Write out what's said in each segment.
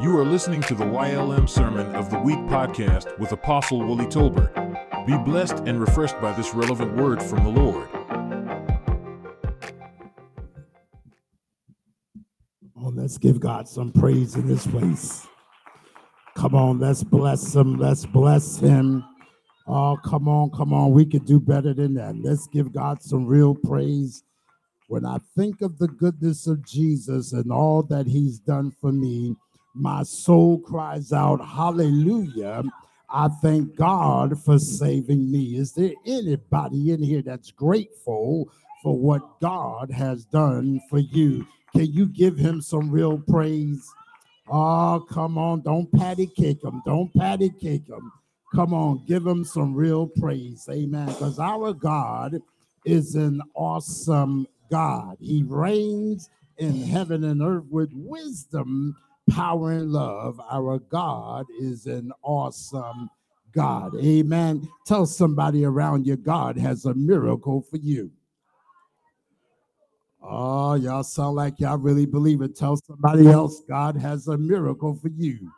You are listening to the YLM Sermon of the Week podcast with Apostle Wooly Tolbert. Be blessed and refreshed by this relevant word from the Lord. Oh, let's give God some praise in this place. Come on, let's bless him. Let's bless him. Oh, come on, come on. We could do better than that. Let's give God some real praise. When I think of the goodness of Jesus and all that he's done for me, my soul cries out, Hallelujah. I thank God for saving me. Is there anybody in here that's grateful for what God has done for you? Can you give him some real praise? Oh, come on. Don't patty cake him. Don't patty cake him. Come on. Give him some real praise. Amen. Because our God is an awesome God. He reigns in heaven and earth with wisdom power and love. Our God is an awesome God. Amen. Tell somebody around you, God has a miracle for you. Oh, y'all sound like y'all really believe it. Tell somebody else, God has a miracle for you.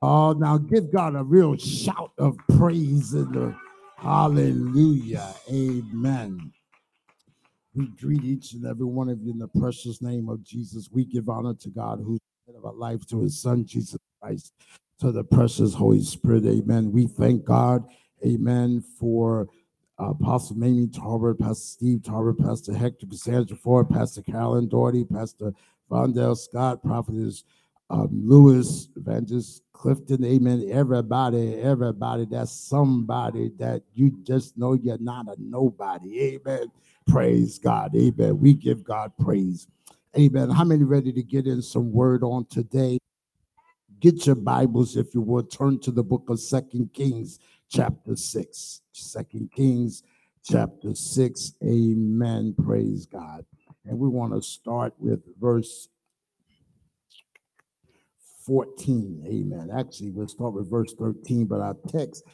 Oh, now give God a real shout of praise in the hallelujah. Amen. We greet each and every one of you in the precious name of Jesus. We give honor to God who's of our life to his son, Jesus Christ, to the precious Holy Spirit. Amen. We thank God, amen, for uh, Apostle Mamie Tarbert, Pastor Steve Tarbert, Pastor Hector Cassandra Ford, Pastor Carolyn Doherty, Pastor Vondell Scott, Prophetess um, Lewis, Evangelist Clifton, amen. Everybody, everybody, that's somebody that you just know you're not a nobody. Amen. Praise God. Amen. We give God praise. Amen. How many ready to get in some word on today? Get your Bibles, if you will. turn to the book of Second Kings, chapter 6. Second Kings, chapter 6. Amen. Praise God. And we want to start with verse 14. Amen. Actually, we'll start with verse 13, but our text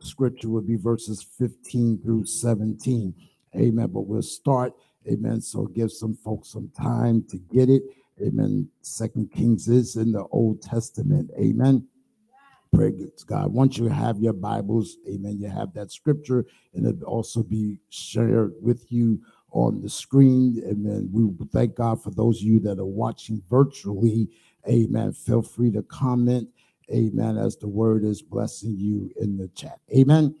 scripture would be verses 15 through 17. Amen. But we'll start Amen. So give some folks some time to get it. Amen. Second Kings is in the Old Testament. Amen. Pray God. Once you have your Bibles, amen, you have that scripture, and it'll also be shared with you on the screen. Amen. We thank God for those of you that are watching virtually. Amen. Feel free to comment. Amen. As the word is blessing you in the chat. Amen.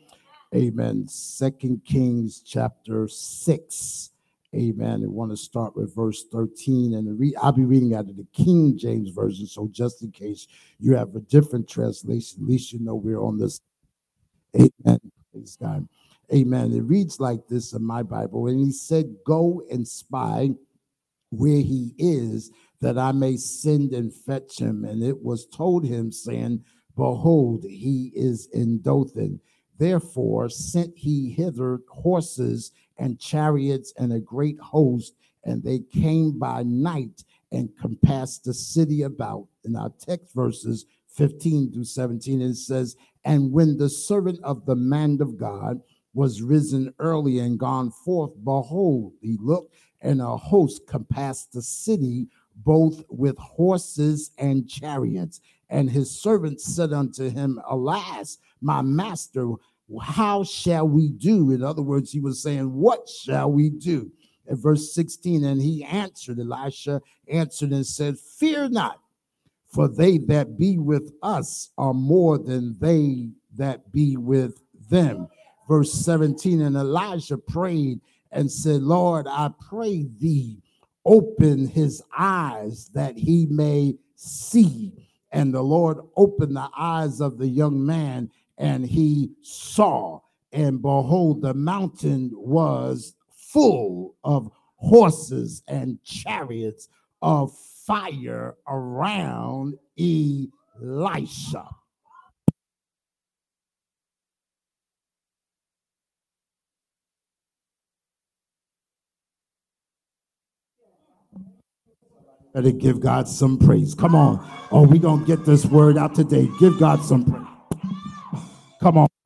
Amen. Second Kings chapter 6. Amen. I want to start with verse 13 and I'll be reading out of the King James Version. So just in case you have a different translation, at least you know we're on this. Amen. Praise God. Amen. It reads like this in my Bible. And he said, Go and spy where he is, that I may send and fetch him. And it was told him, saying, Behold, he is in Dothan. Therefore sent he hither horses and chariots and a great host, and they came by night and compassed the city about. In our text verses 15 through 17, it says, And when the servant of the man of God was risen early and gone forth, behold, he looked, and a host compassed the city, both with horses and chariots. And his servant said unto him, Alas, my master, how shall we do? In other words, he was saying, What shall we do? At verse 16, and he answered, Elisha answered and said, Fear not, for they that be with us are more than they that be with them. Verse 17, and Elijah prayed and said, Lord, I pray thee, open his eyes that he may see. And the Lord opened the eyes of the young man, and he saw, and behold, the mountain was full of horses and chariots of fire around Elisha. Better give God some praise. Come on. Oh, we going to get this word out today. Give God some praise.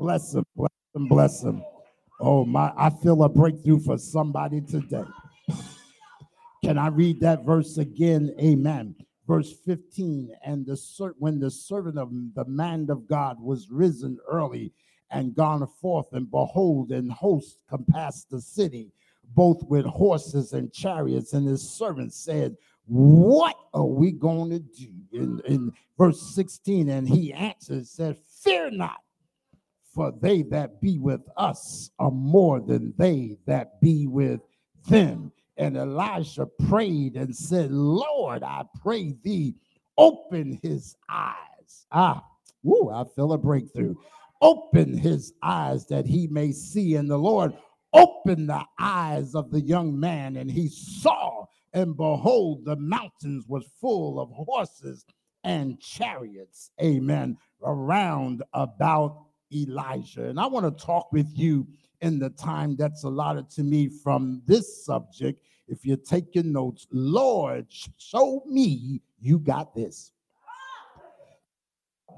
Bless him, bless him, bless him. Oh my, I feel a breakthrough for somebody today. Can I read that verse again? Amen. verse 15 and the when the servant of the man of god was risen early and gone forth and behold an host compassed the city both with horses and chariots and his servants said what are we going to do in, in verse 16 and he answered said fear not for they that be with us are more than they that be with them and Elisha prayed and said, Lord, I pray thee, open his eyes. Ah, woo, I feel a breakthrough. Open his eyes that he may see. And the Lord opened the eyes of the young man, and he saw, and behold, the mountains was full of horses and chariots. Amen. Around about Elijah. And I want to talk with you in the time that's allotted to me from this subject. If you're taking notes, Lord, show me you got this.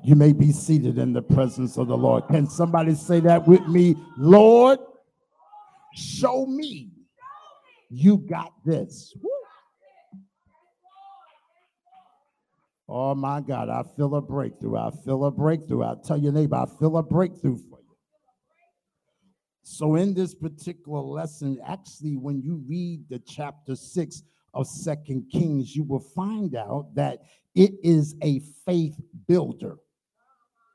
You may be seated in the presence of the Lord. Can somebody say that with me? Lord, show me you got this. Woo. Oh my God, I feel a breakthrough. I feel a breakthrough. I tell your neighbor, I feel a breakthrough for you. So, in this particular lesson, actually, when you read the chapter six of Second Kings, you will find out that it is a faith builder.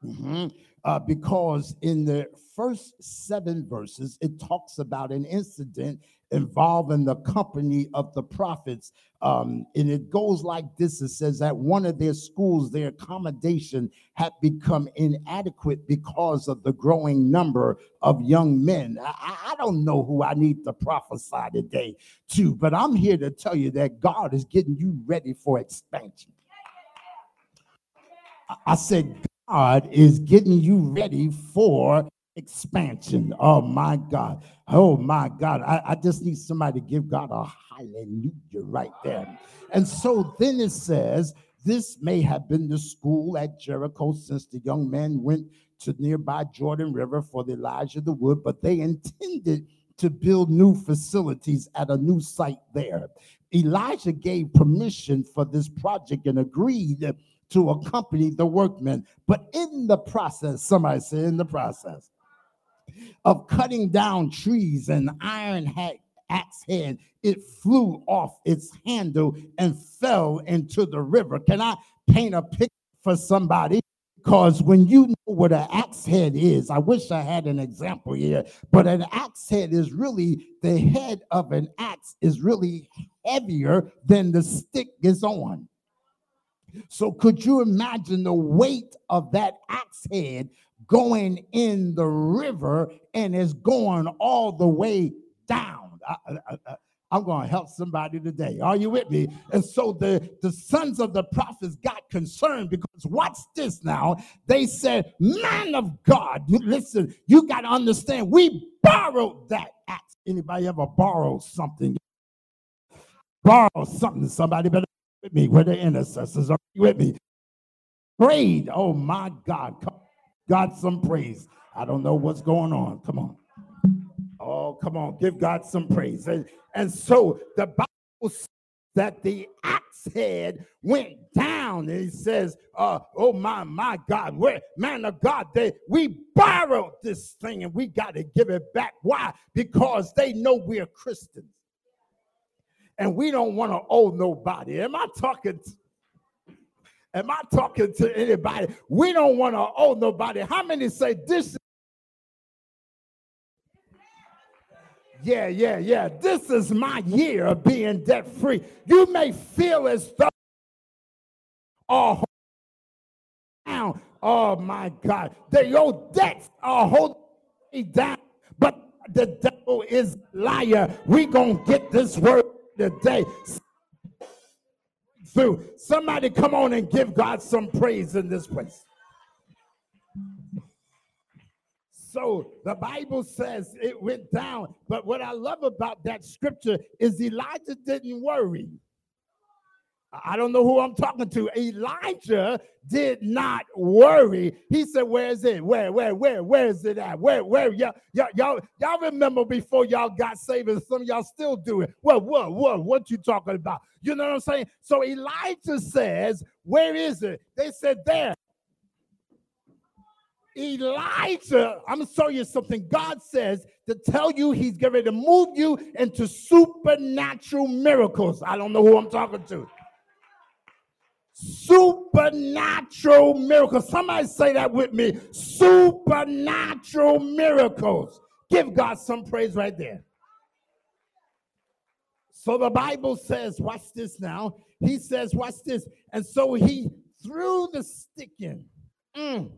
Mm-hmm. Uh, because in the first seven verses, it talks about an incident involving the company of the prophets. Um, and it goes like this it says that one of their schools, their accommodation had become inadequate because of the growing number of young men. I, I don't know who I need to prophesy today to, but I'm here to tell you that God is getting you ready for expansion. I said, God is getting you ready for expansion. Oh my God. Oh my God. I, I just need somebody to give God a hallelujah right there. And so then it says, this may have been the school at Jericho since the young man went to nearby Jordan River for the Elijah the Wood, but they intended to build new facilities at a new site there. Elijah gave permission for this project and agreed to accompany the workmen. But in the process, somebody say, in the process, of cutting down trees and iron hat axe head, it flew off its handle and fell into the river. Can I paint a picture for somebody? Because when you know what an axe head is, I wish I had an example here, but an axe head is really the head of an axe is really heavier than the stick is on. So, could you imagine the weight of that axe head going in the river and is going all the way down. I, am going to help somebody today. Are you with me? And so the, the sons of the prophets got concerned because watch this now. They said, Man of God, you, listen, you got to understand, we borrowed that axe. Anybody ever borrow something? Borrow something. Somebody better with me. Where the intercessors are you with me? Prayed. Oh my God. Come God some praise. I don't know what's going on. Come on. Oh, come on. Give God some praise. And, and so the Bible says that the axe head went down. And he says, uh, oh my, my God, man of God, they we borrowed this thing and we got to give it back. Why? Because they know we're Christians. And we don't want to owe nobody. Am I talking? Am I talking to anybody? We don't want to owe nobody. How many say this? Yeah, yeah, yeah. This is my year of being debt free. You may feel as though, oh, down. Oh my God, the, your debts are holding me down, but the devil is liar. We gonna get this word today through. Somebody come on and give God some praise in this place. So the Bible says it went down. But what I love about that scripture is Elijah didn't worry. I don't know who I'm talking to. Elijah did not worry. He said, Where is it? Where, where, where, where is it at? Where, where? Y'all, y'all, y'all, remember before y'all got saved, and some y'all still do it. What, what, what, what you talking about? You know what I'm saying? So Elijah says, Where is it? They said, There. Elijah, I'm gonna show you something. God says to tell you he's going to move you into supernatural miracles. I don't know who I'm talking to supernatural miracles. Somebody say that with me supernatural miracles. Give God some praise right there. So the Bible says, watch this now. He says, watch this. And so he threw the stick in. Mm.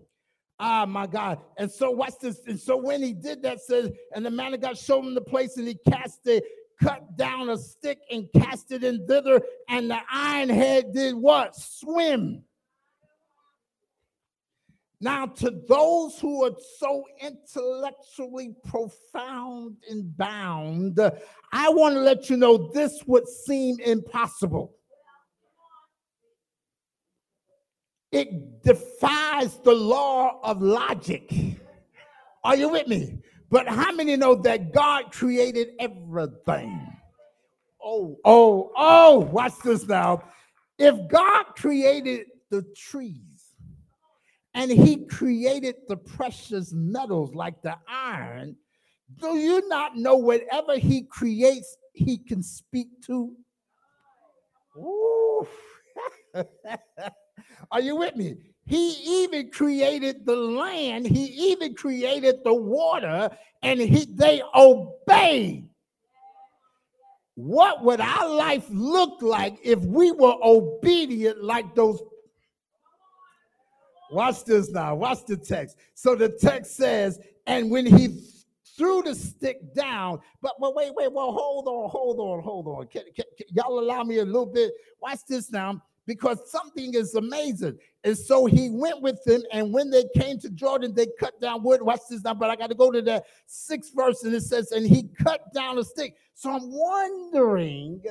Ah, my God. And so watch this. And so when he did that, says, and the man of God showed him the place and he cast it cut down a stick and cast it in thither, and the iron head did what? Swim. Now, to those who are so intellectually profound and bound, I want to let you know this would seem impossible. It defies the law of logic. Are you with me? But how many know that God created everything? Oh, oh, oh, watch this now. If God created the trees and he created the precious metals like the iron, do you not know whatever he creates, he can speak to? Ooh. Are you with me? He even created the land, he even created the water, and he, they obeyed. What would our life look like if we were obedient like those? Watch this now. Watch the text. So the text says, and when he threw the stick down, but, but wait, wait, well, hold on, hold on, hold on. Can, can, can y'all allow me a little bit? Watch this now because something is amazing. And so he went with them. And when they came to Jordan, they cut down wood. Watch this now, but I got to go to the sixth verse. And it says, and he cut down a stick. So I'm wondering,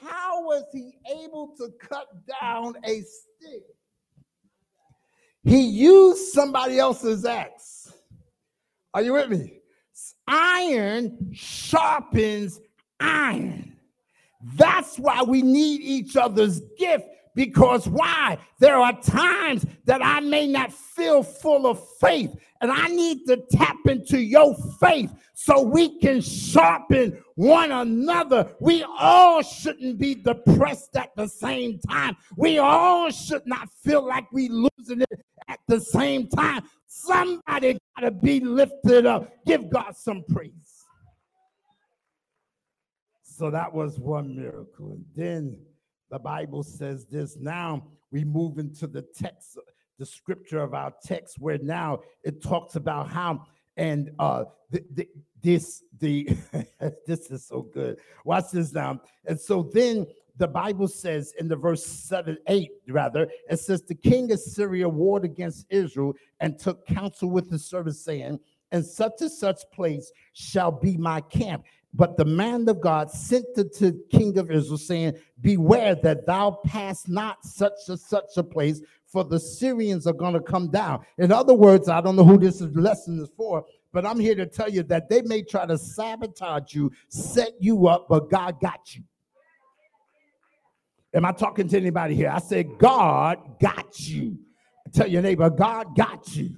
how was he able to cut down a stick? He used somebody else's axe. Are you with me? Iron sharpens iron. That's why we need each other's gift. Because why? There are times that I may not feel full of faith, and I need to tap into your faith so we can sharpen one another. We all shouldn't be depressed at the same time. We all should not feel like we losing it at the same time. Somebody got to be lifted up. Give God some praise. So that was one miracle. And then the Bible says this. Now we move into the text, the scripture of our text, where now it talks about how and uh the, the, this the this is so good. Watch this now. And so then the Bible says in the verse 7, 8, rather, it says, The king of Syria warred against Israel and took counsel with the servants, saying, And such and such place shall be my camp. But the man of God sent to the king of Israel, saying, Beware that thou pass not such a such a place, for the Syrians are going to come down. In other words, I don't know who this lesson is for, but I'm here to tell you that they may try to sabotage you, set you up, but God got you. Am I talking to anybody here? I said, God got you. Tell your neighbor, God got you.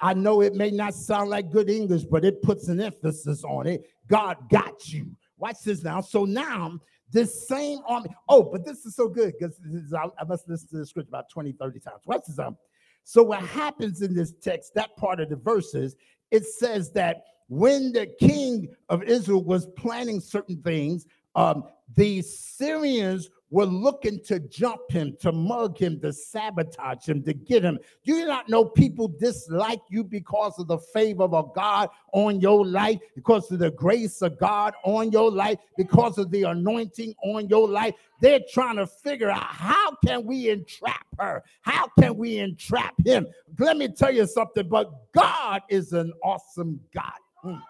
I know it may not sound like good English, but it puts an emphasis on it. God got you. Watch this now. So now, this same army. Oh, but this is so good because I must listen to the scripture about 20, 30 times. Watch this now. So, what happens in this text, that part of the verses, it says that when the king of Israel was planning certain things, um, the Syrians were looking to jump him, to mug him, to sabotage him, to get him. Do you not know people dislike you because of the favor of God on your life, because of the grace of God on your life, because of the anointing on your life? They're trying to figure out how can we entrap her? How can we entrap him? Let me tell you something, but God is an awesome God. Mm.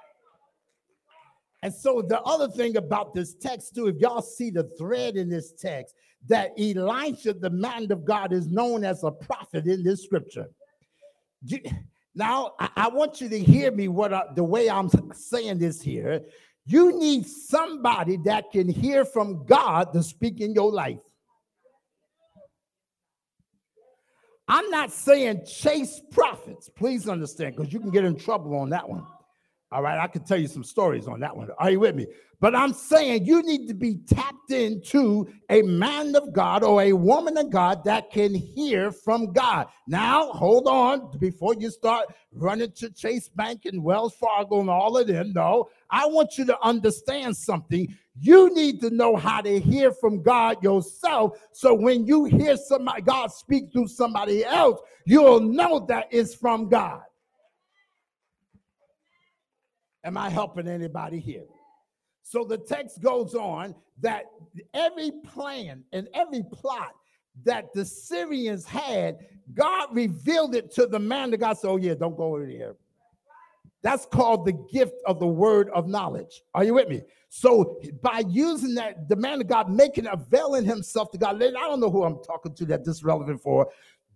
And so the other thing about this text, too, if y'all see the thread in this text, that Elisha, the man of God, is known as a prophet in this scripture. Now, I, want you to hear me what I, the way I'm saying this here. You need somebody that can hear from God to speak in your life. I'm not saying chase prophets. Please understand, because you can get in trouble on that one. All right, I can tell you some stories on that one. Are you with me? But I'm saying you need to be tapped into a man of God or a woman of God that can hear from God. Now, hold on before you start running to Chase Bank and Wells Fargo and all of them. No, I want you to understand something. You need to know how to hear from God yourself. So when you hear somebody, God speak through somebody else, you'll know that it's from God. Am I helping anybody here? So the text goes on that every plan and every plot that the Syrians had, God revealed it to the man. The God said, Oh, yeah, don't go over there. That's called the gift of the word of knowledge. Are you with me? So by using that, the man of God making availing himself to God. I don't know who I'm talking to that this is relevant for.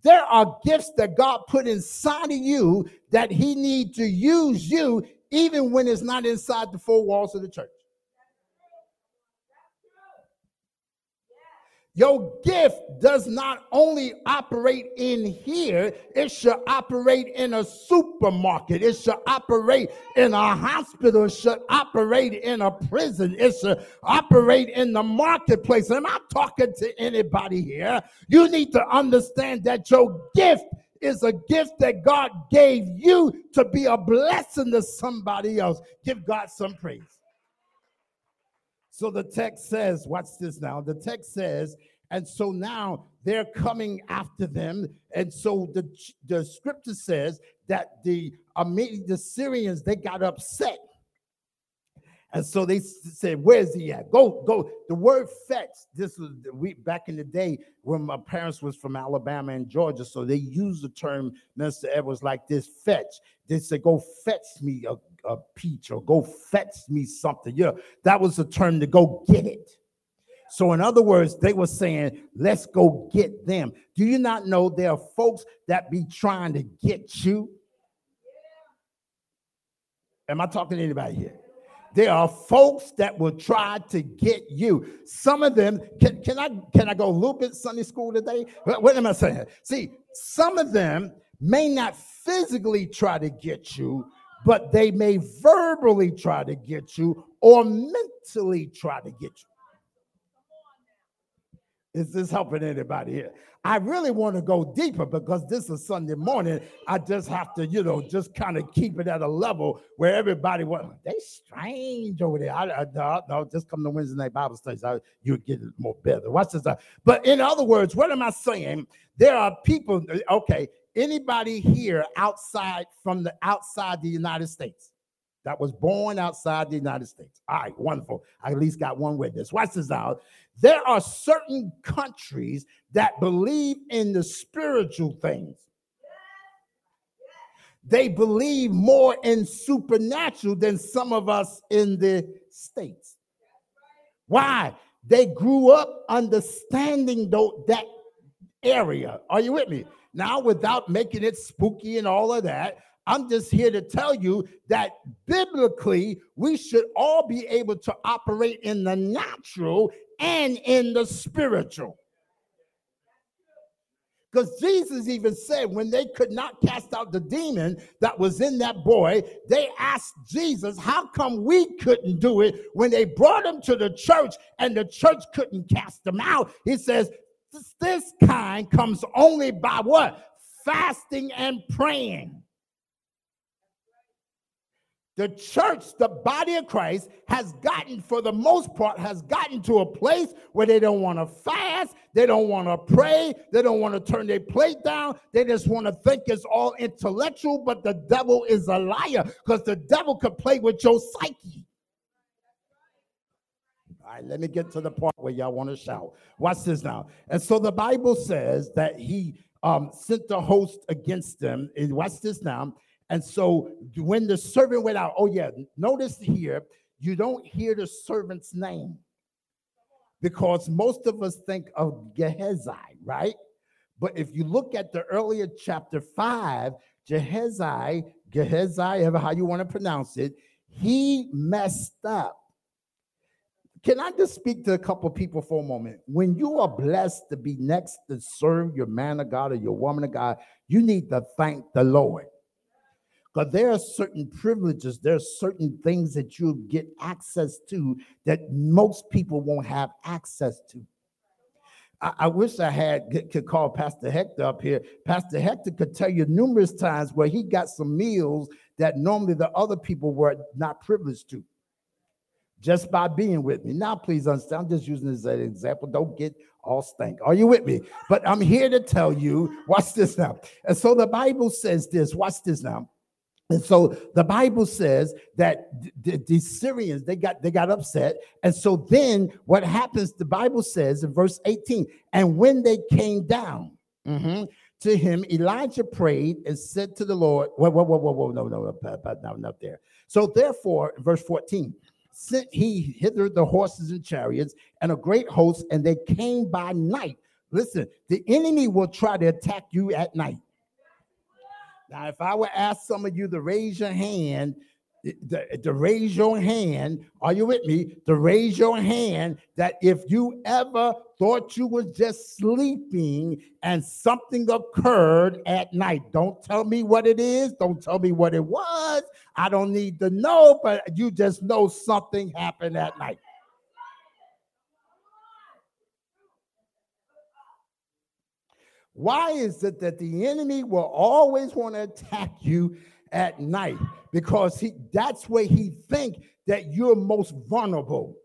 There are gifts that God put inside of you that He need to use you even when it's not inside the four walls of the church. Your gift does not only operate in here, it should operate in a supermarket. It should operate in a hospital. It should operate in a prison. It should operate in the marketplace. Am I talking to anybody here? You need to understand that your gift is a gift that God gave you to be a blessing to somebody else. Give God some praise. So the text says, watch this now. The text says, and so now they're coming after them. And so the, the scripture says that the, the Syrians, they got upset and so they said, Where's he at? Go, go. The word fetch, this was we back in the day when my parents was from Alabama and Georgia. So they used the term, Minister Edwards, like this fetch. They said, Go fetch me a, a peach or go fetch me something. Yeah, that was the term to go get it. So, in other words, they were saying, let's go get them. Do you not know there are folks that be trying to get you? Am I talking to anybody here? There are folks that will try to get you. Some of them, can, can I can I go a little bit Sunday school today? What, what am I saying? See, some of them may not physically try to get you, but they may verbally try to get you or mentally try to get you. Is this helping anybody here? I really want to go deeper because this is Sunday morning. I just have to, you know, just kind of keep it at a level where everybody was, they strange over there. I, no, no, just come to Wednesday night Bible studies. You get it more better. Watch this. But in other words, what am I saying? There are people, okay, anybody here outside from the outside the United States? That was born outside the United States. All right, wonderful. I at least got one witness. Watch this out. There are certain countries that believe in the spiritual things. They believe more in supernatural than some of us in the States. Why? They grew up understanding though that area. Are you with me? Now, without making it spooky and all of that, I'm just here to tell you that biblically, we should all be able to operate in the natural and in the spiritual. Because Jesus even said when they could not cast out the demon that was in that boy, they asked Jesus, How come we couldn't do it when they brought him to the church and the church couldn't cast him out? He says, This kind comes only by what? Fasting and praying. The church, the body of Christ, has gotten, for the most part, has gotten to a place where they don't want to fast, they don't want to pray, they don't want to turn their plate down, they just want to think it's all intellectual, but the devil is a liar because the devil could play with your psyche. All right, let me get to the part where y'all want to shout. Watch this now. And so the Bible says that he um, sent the host against them. And watch this now and so when the servant went out, oh yeah, notice here you don't hear the servant's name because most of us think of Gehazi, right? But if you look at the earlier chapter five, Gehazi, Gehazi, ever how you want to pronounce it, he messed up. Can I just speak to a couple people for a moment? When you are blessed to be next to serve your man of God or your woman of God, you need to thank the Lord. Because there are certain privileges, there are certain things that you get access to that most people won't have access to. I, I wish I had could call Pastor Hector up here. Pastor Hector could tell you numerous times where he got some meals that normally the other people were not privileged to just by being with me. Now, please understand, I'm just using this as an example. Don't get all stank. Are you with me? But I'm here to tell you, watch this now. And so the Bible says this, watch this now. And so the Bible says that the, the, Syrians they got they got upset, and so then what happens? The Bible says in verse 18, and when they came down mm-hmm, to him, Elijah prayed and said to the Lord, "Whoa, whoa, whoa, whoa, whoa, no, no, no, no, not there." So therefore, verse 14, sent he hither the horses and chariots and a great host, and they came by night. Listen, the enemy will try to attack you at night. Now, if I would ask some of you to raise your hand, to, to raise your hand, are you with me? To raise your hand that if you ever thought you was just sleeping and something occurred at night, don't tell me what it is, don't tell me what it was. I don't need to know, but you just know something happened at night. Why is it that the enemy will always want to attack you at night? Because he that's where he think that you're most vulnerable.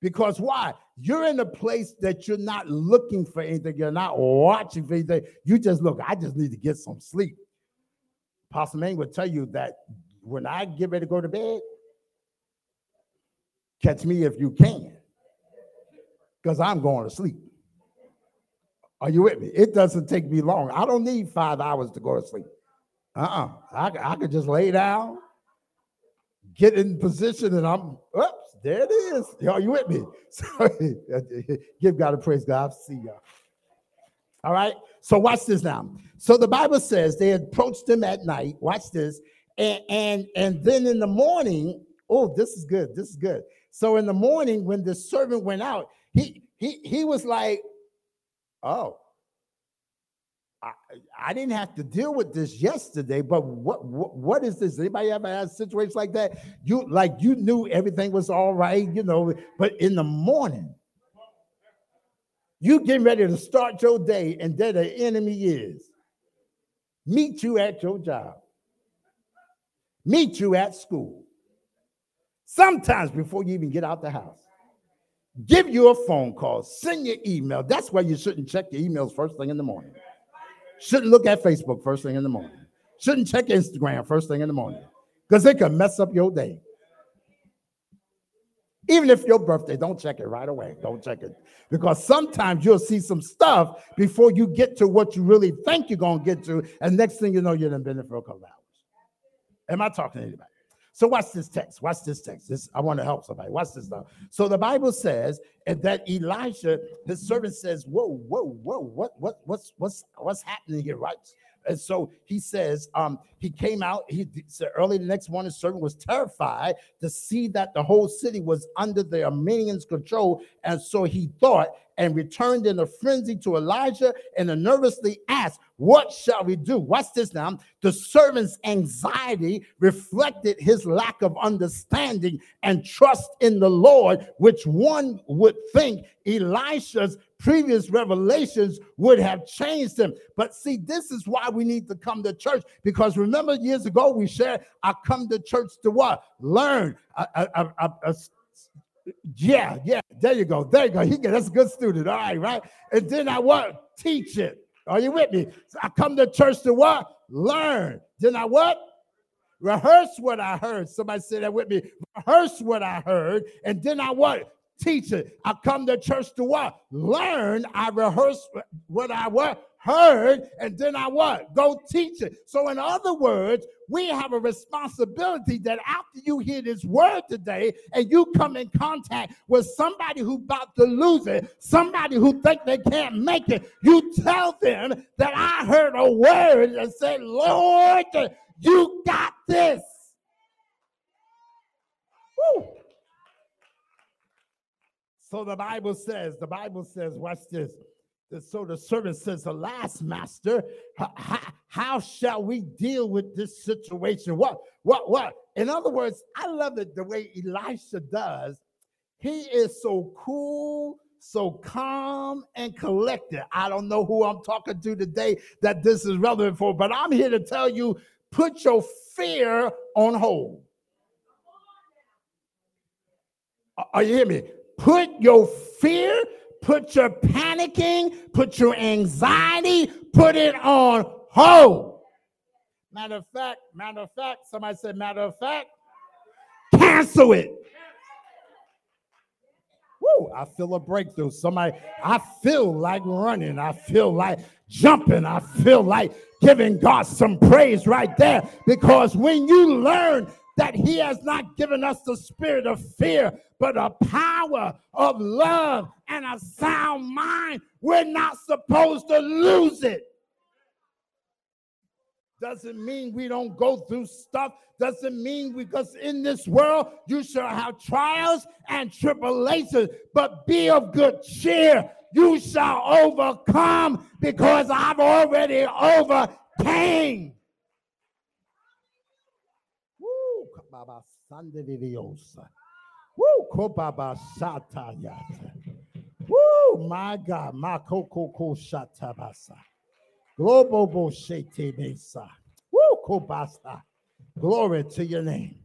Because why? You're in a place that you're not looking for anything, you're not watching for anything. You just look, I just need to get some sleep. Pastor Main would tell you that when I get ready to go to bed, catch me if you can, because I'm going to sleep. Are you with me? It doesn't take me long. I don't need five hours to go to sleep. Uh-uh. I, I could just lay down, get in position, and I'm oops, there it is. Are you with me? So give God a praise God. See y'all. All right. So watch this now. So the Bible says they approached him at night. Watch this. And and and then in the morning, oh, this is good. This is good. So in the morning, when the servant went out, he he he was like, oh, I, I didn't have to deal with this yesterday, but what, what what is this? Anybody ever had situations like that? You like you knew everything was all right, you know, but in the morning, you getting ready to start your day, and there the enemy is. Meet you at your job, meet you at school. Sometimes before you even get out the house give you a phone call, send you email. That's why you shouldn't check your emails first thing in the morning. Shouldn't look at Facebook first thing in the morning. Shouldn't check Instagram first thing in the morning because it can mess up your day. Even if your birthday, don't check it right away. Don't check it. Because sometimes you'll see some stuff before you get to what you really think you're to get to. And next thing you know, you've been there for a couple hours. Am I talking to anybody? So watch this text. Watch this text. This I want to help somebody. Watch this now. So the Bible says and that Elijah, his servant says, "Whoa, whoa, whoa! What, what, what's, what's, what's happening here?" Right? And so he says, um, he came out, he said early the next morning, servant was terrified to see that the whole city was under the Arameans' control. And so he thought and returned in a frenzy to Elijah and nervously asked, What shall we do? Watch this now. The servant's anxiety reflected his lack of understanding and trust in the Lord, which one would think Elisha's previous revelations would have changed him. But see, this is why we need to come to church because remember years ago we shared, I come to church to what? Learn. A, a, a, yeah, yeah, there you go. There you go. He, that's a good student. All right, right. And then I what? Teach it. Are you with me? So I come to church to what? Learn. Then I what? Rehearse what I heard. Somebody say that with me. Rehearse what I heard. And then I what? Teach it. I come to church to what? Learn. I rehearse what I what? Heard, and then I what? Go teach it. So, in other words, we have a responsibility that after you hear this word today and you come in contact with somebody who about to lose it, somebody who think they can't make it, you tell them that I heard a word and said, Lord, you got this. Woo. So the Bible says, the Bible says, watch this. So the servant says, Alas, master, how, how shall we deal with this situation? What, what, what? In other words, I love it the way Elisha does. He is so cool, so calm and collected. I don't know who I'm talking to today that this is relevant for, but I'm here to tell you put your fear on hold. Are you hear me? Put your fear Put your panicking, put your anxiety, put it on hold. Matter of fact, matter of fact, somebody said, matter of fact, cancel it. Woo, I feel a breakthrough. Somebody, I feel like running. I feel like jumping. I feel like giving God some praise right there. Because when you learn that He has not given us the spirit of fear, but a power of love and a sound mind. We're not supposed to lose it. Doesn't mean we don't go through stuff. Doesn't mean because in this world you shall have trials and tribulations, but be of good cheer. You shall overcome because I've already overcame. Woo! Woo, kobaba sataya. Woo, my God, my koko ko shatabasa. Global bo shete mesa. Woo, kobasa. Glory to your name.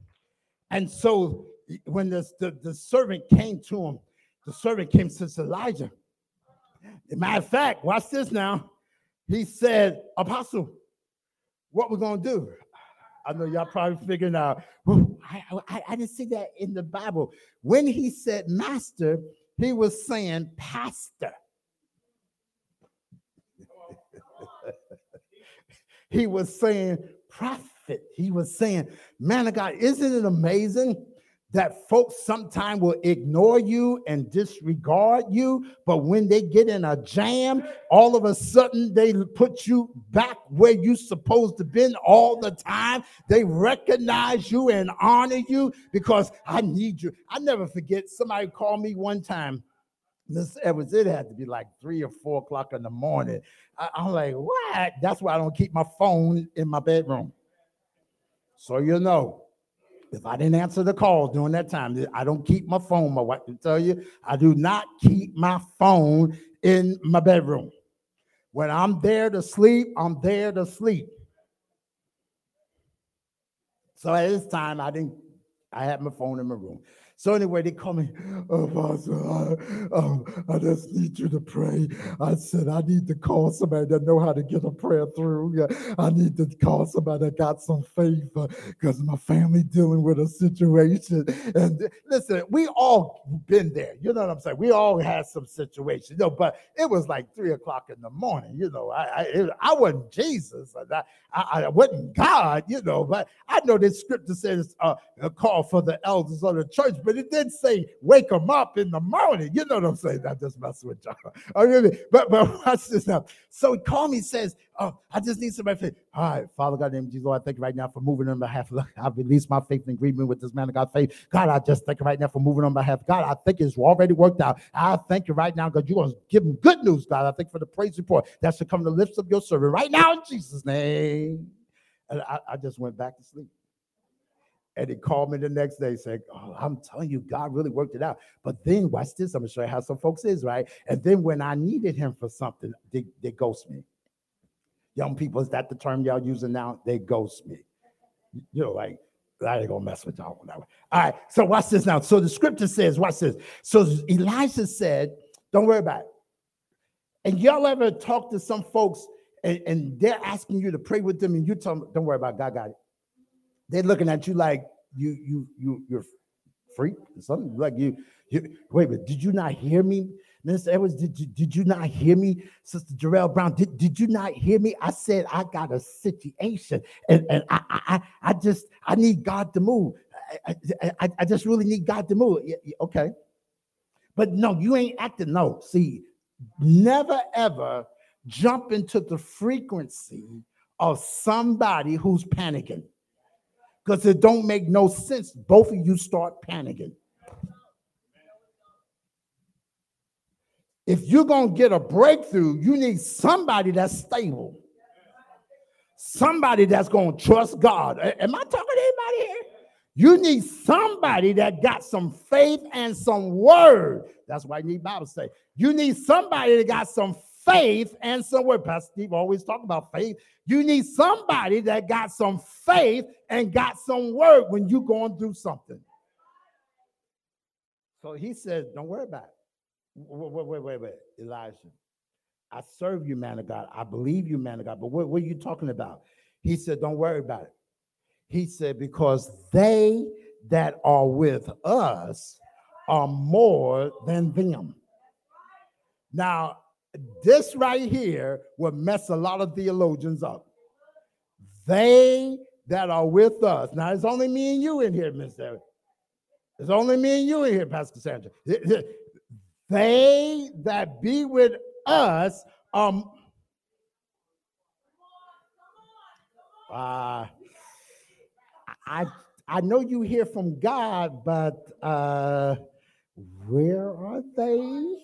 And so when the, the, servant came to him, the servant came to Elijah. matter of fact, watch this now. He said, Apostle, what we're going to do? I know y'all probably figuring out, I, I, I, didn't see that in the Bible. When he said master, he was saying pastor. he was saying prophet. He was saying, man of God, isn't it amazing that folks sometimes will ignore you and disregard you, but when they get in a jam, all of a sudden they put you back where you supposed to been all the time. They recognize you and honor you because I need you. I never forget somebody called me one time. Miss Edwards, it had to be like three or four o'clock in the morning. I, I'm like, what? That's why I don't keep my phone in my bedroom. So you know. If I didn't answer the call during that time, I don't keep my phone. My wife can tell you, I do not keep my phone in my bedroom. When I'm there to sleep, I'm there to sleep. So at this time, I didn't. I had my phone in my room. So anyway, they call me, oh, Pastor, I, um, I just need you to pray. I said, I need to call somebody that know how to get a prayer through. I need to call somebody that got some faith because uh, my family dealing with a situation. And listen, we all been there. You know what I'm saying? We all had some situations. You know, but it was like three o'clock in the morning. You know, I I, it, I wasn't Jesus. I, I, I wasn't God. You know, but I know this scripture says uh, a call for the elders of the church, but but it did say wake them up in the morning. You know what I'm saying? I just mess with y'all. I really, but but watch this now. So he called me, says, Oh, I just need somebody Faith. All right, Father God, name Jesus, Lord, I thank you right now for moving on behalf of I've released my faith in agreement with this man of God faith. God, I just thank you right now for moving on behalf. God, I think it's already worked out. I thank you right now, God, you're gonna give him good news, God. I thank you for the praise report that should come to the lips of your servant right now in Jesus' name. And I, I just went back to sleep. And he called me the next day, saying, Oh, I'm telling you, God really worked it out. But then watch this. I'm gonna show you how some folks is, right? And then when I needed him for something, they, they ghost me. Young people, is that the term y'all using now? They ghost me. You know, like I ain't gonna mess with y'all on that one. All right, so watch this now. So the scripture says, watch this. So Elijah said, Don't worry about it. And y'all ever talk to some folks and, and they're asking you to pray with them, and you tell them, Don't worry about it, God got it they're looking at you like you you you you're freak something like you, you wait but did you not hear me Minister Edwards, did you, did you not hear me? Sister Jarrell Brown, did, did you not hear me? I said I got a situation and, and I, I, I just, I need God to move. I, I, I just really need God to move. Okay. But no, you ain't acting. No, see, never ever jump into the frequency of somebody who's panicking because it don't make no sense. Both of you start panicking. If you're going to get a breakthrough, you need somebody that's stable. Somebody that's going to trust God. Am I talking to anybody here? You need somebody that got some faith and some word. That's why you need Bible say. You need somebody that got some faith and some word. Pastor Steve always talk about faith. You need somebody that got some faith and got some word when you're going through something. So he says, don't worry about it. Wait, wait, wait, wait, Elijah. I serve you, man of God. I believe you, man of God. But what, what are you talking about? He said, don't worry about it. He said, because they that are with us are more than them. Now, this right here will mess a lot of theologians up. They that are with us. Now, it's only me and you in here, Mr. It's only me and you in here, Pastor Sandra. They that be with us um uh I I know you hear from God, but uh, where are they?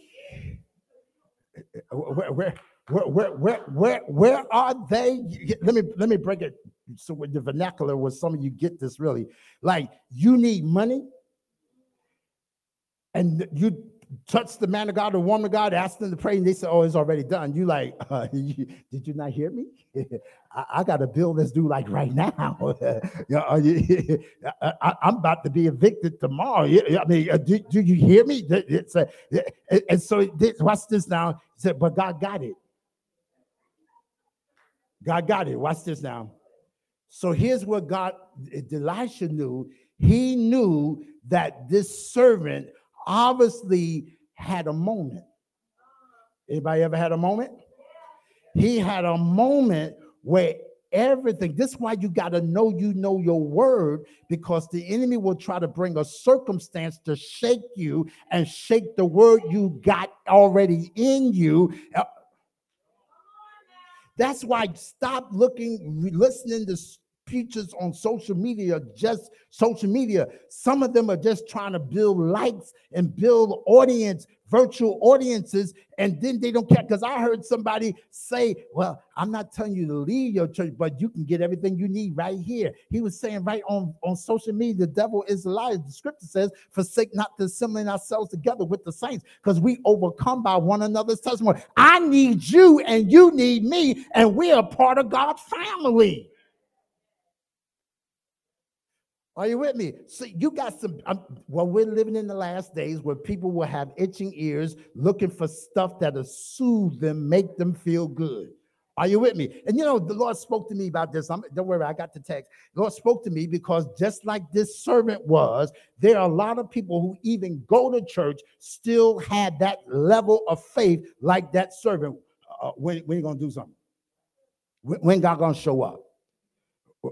Where, where, where, where, where, where are they? Let me let me break it so with the vernacular where some of you get this really. Like you need money, and you touched the man of God, the woman of God, asked them to pray, and they said, "Oh, it's already done." You like, uh, you, did you not hear me? I, I, got a bill that's due like right now. you I, am about to be evicted tomorrow. I mean, uh, do, do, you hear me? It's a, and so this, watch this now. He said, "But God got it. God got it." Watch this now. So here's what God, Elisha knew. He knew that this servant obviously had a moment. Anybody ever had a moment? He had a moment where everything, this is why you got to know you know your word because the enemy will try to bring a circumstance to shake you and shake the word you got already in you. That's why stop looking, listening to preachers on social media, just social media. Some of them are just trying to build likes and build audience, virtual audiences, and then they don't care. Because I heard somebody say, Well, I'm not telling you to leave your church, but you can get everything you need right here. He was saying right on, on social media, the devil is a liar. The scripture says, Forsake not to assembling ourselves together with the saints, because we overcome by one another's testimony. I need you and you need me, and we are part of God's family. Are you with me? So you got some. Um, well, we're living in the last days where people will have itching ears, looking for stuff that'll soothe them, make them feel good. Are you with me? And you know, the Lord spoke to me about this. I'm, don't worry, I got the text. The Lord spoke to me because just like this servant was, there are a lot of people who even go to church still had that level of faith like that servant. Uh, when when you gonna do something? When, when God gonna show up?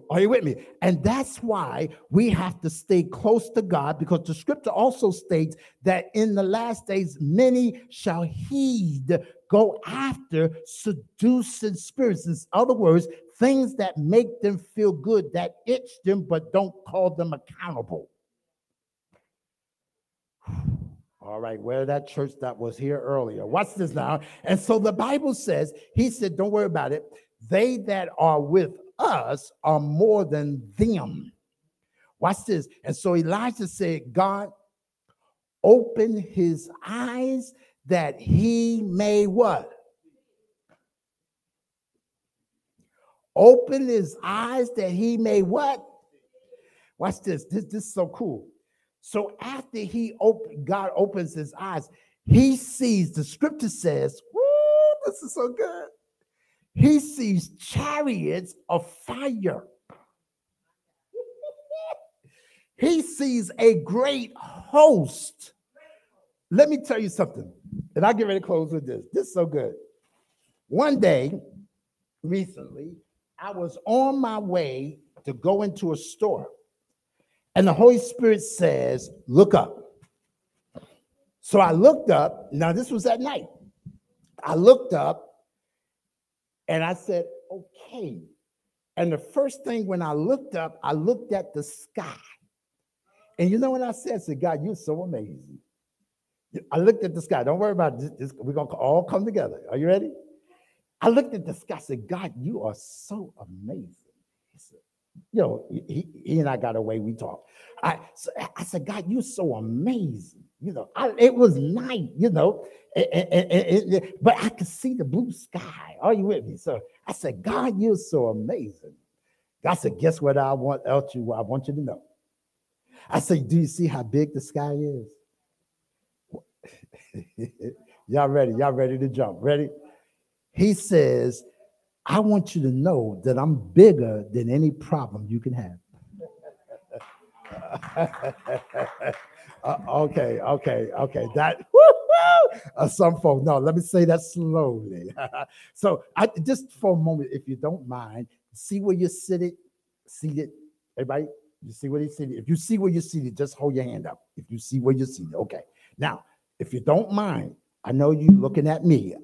Are you with me? And that's why we have to stay close to God because the scripture also states that in the last days, many shall heed, go after seducing spirits. In other words, things that make them feel good, that itch them, but don't call them accountable. All right, where that church that was here earlier. Watch this now. And so the Bible says, He said, Don't worry about it. They that are with us are more than them. Watch this. And so Elijah said, God, open his eyes that he may what? Open his eyes that he may what? Watch this. This, this is so cool. So after he open, God opens his eyes, he sees the scripture says, Woo, this is so good he sees chariots of fire. he sees a great host. Let me tell you something. And I get ready to close with this. This is so good. One day, recently, I was on my way to go into a store, and the Holy Spirit says, Look up. So I looked up. Now, this was at night. I looked up and I said, Okay. And the first thing when I looked up, I looked at the sky. And you know what I said? I said, God, you're so amazing. I looked at the sky. Don't worry about this. We're going to all come together. Are you ready? I looked at the sky. I said, God, you are so amazing. You know, he, he, and I got away. We talked. I, so I said, God, you're so amazing. You know, I, it was night, you know, and, and, and, but I could see the blue sky. Are you with me? So I said, God, you're so amazing. God said, guess what I want else you I want you to know. I said, do you see how big the sky is? y'all ready? Y'all ready to jump? Ready? He says, I want you to know that I'm bigger than any problem you can have. uh, okay, okay, okay. That uh, some folks. No, let me say that slowly. so, I just for a moment, if you don't mind, see where you're seated. Seated, everybody. You see where you're seated. If you see where you're seated, just hold your hand up. If you see where you're seated, okay. Now, if you don't mind, I know you looking at me.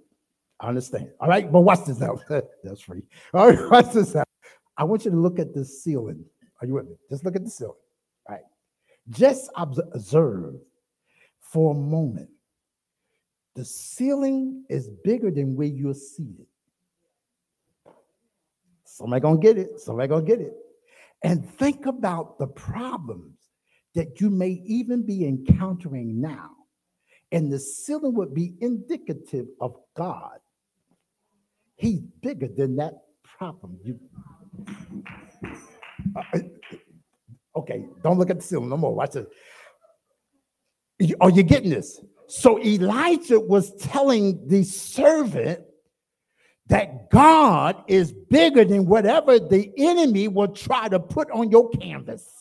I understand. All right, but watch this now. That's free. All right, watch this now. I want you to look at the ceiling. Are you with me? Just look at the ceiling. All right. Just observe for a moment. The ceiling is bigger than where you're seated. Somebody gonna get it. Somebody gonna get it. And think about the problems that you may even be encountering now. And the ceiling would be indicative of God He's bigger than that problem. You, uh, uh, okay, don't look at the ceiling no more. Watch this. Are you getting this? So Elijah was telling the servant that God is bigger than whatever the enemy will try to put on your canvas.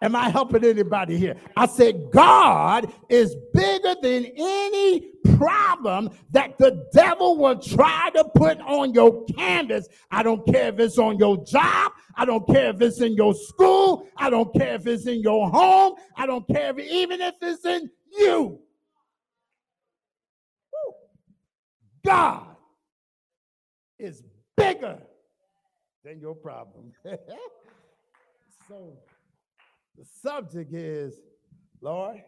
Am I helping anybody here? I said, God is bigger than any problem that the devil will try to put on your canvas. I don't care if it's on your job. I don't care if it's in your school. I don't care if it's in your home. I don't care if, even if it's in you. God is bigger than your problem. so, the subject is, Lord,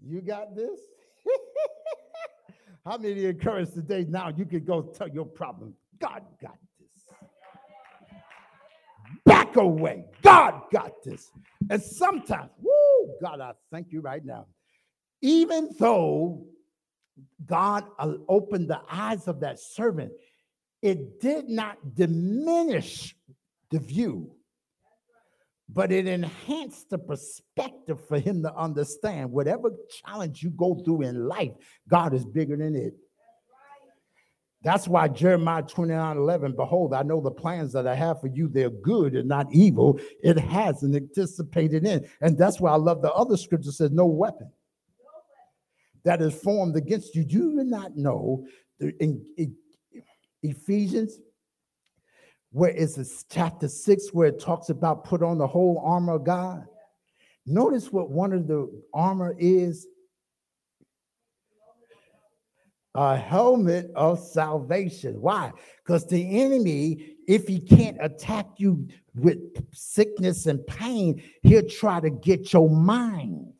you got this? How many encouraged today now you can go tell your problem? God got this. Back away. God got this. And sometimes, whoo, God, I thank you right now. Even though God uh, opened the eyes of that servant, it did not diminish the view but it enhanced the perspective for him to understand whatever challenge you go through in life, God is bigger than it. That's why Jeremiah 29 11, behold, I know the plans that I have for you, they're good and not evil. It has an anticipated end. And that's why I love the other scripture says, no weapon that is formed against you. Do you not know in, in Ephesians where it's chapter six, where it talks about put on the whole armor of God. Notice what one of the armor is a helmet of salvation. Why? Because the enemy, if he can't attack you with sickness and pain, he'll try to get your mind.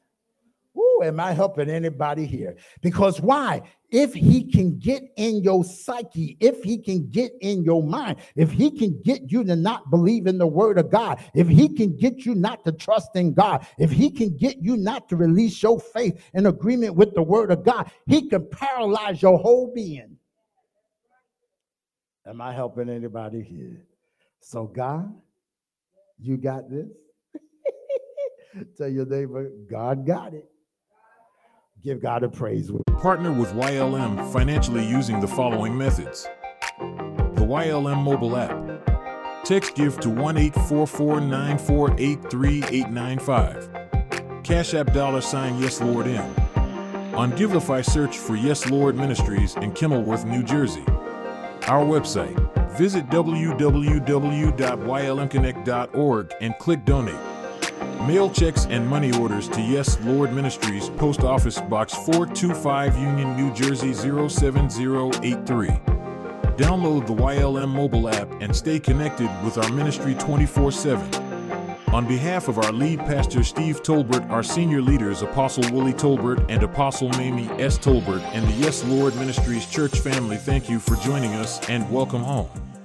Am I helping anybody here? Because why? If he can get in your psyche, if he can get in your mind, if he can get you to not believe in the word of God, if he can get you not to trust in God, if he can get you not to release your faith in agreement with the word of God, he can paralyze your whole being. Am I helping anybody here? So, God, you got this? Tell your neighbor, God got it. Give God a praise. Partner with YLM financially using the following methods the YLM mobile app. Text give to 1 844 Cash App dollar sign Yes Lord M. On Givelify, search for Yes Lord Ministries in Kenilworth, New Jersey. Our website, visit www.ylmconnect.org and click Donate. Mail checks and money orders to Yes Lord Ministries, Post Office Box 425, Union, New Jersey 07083. Download the YLM mobile app and stay connected with our ministry 24 7. On behalf of our lead pastor Steve Tolbert, our senior leaders Apostle Willie Tolbert and Apostle Mamie S. Tolbert, and the Yes Lord Ministries church family, thank you for joining us and welcome home.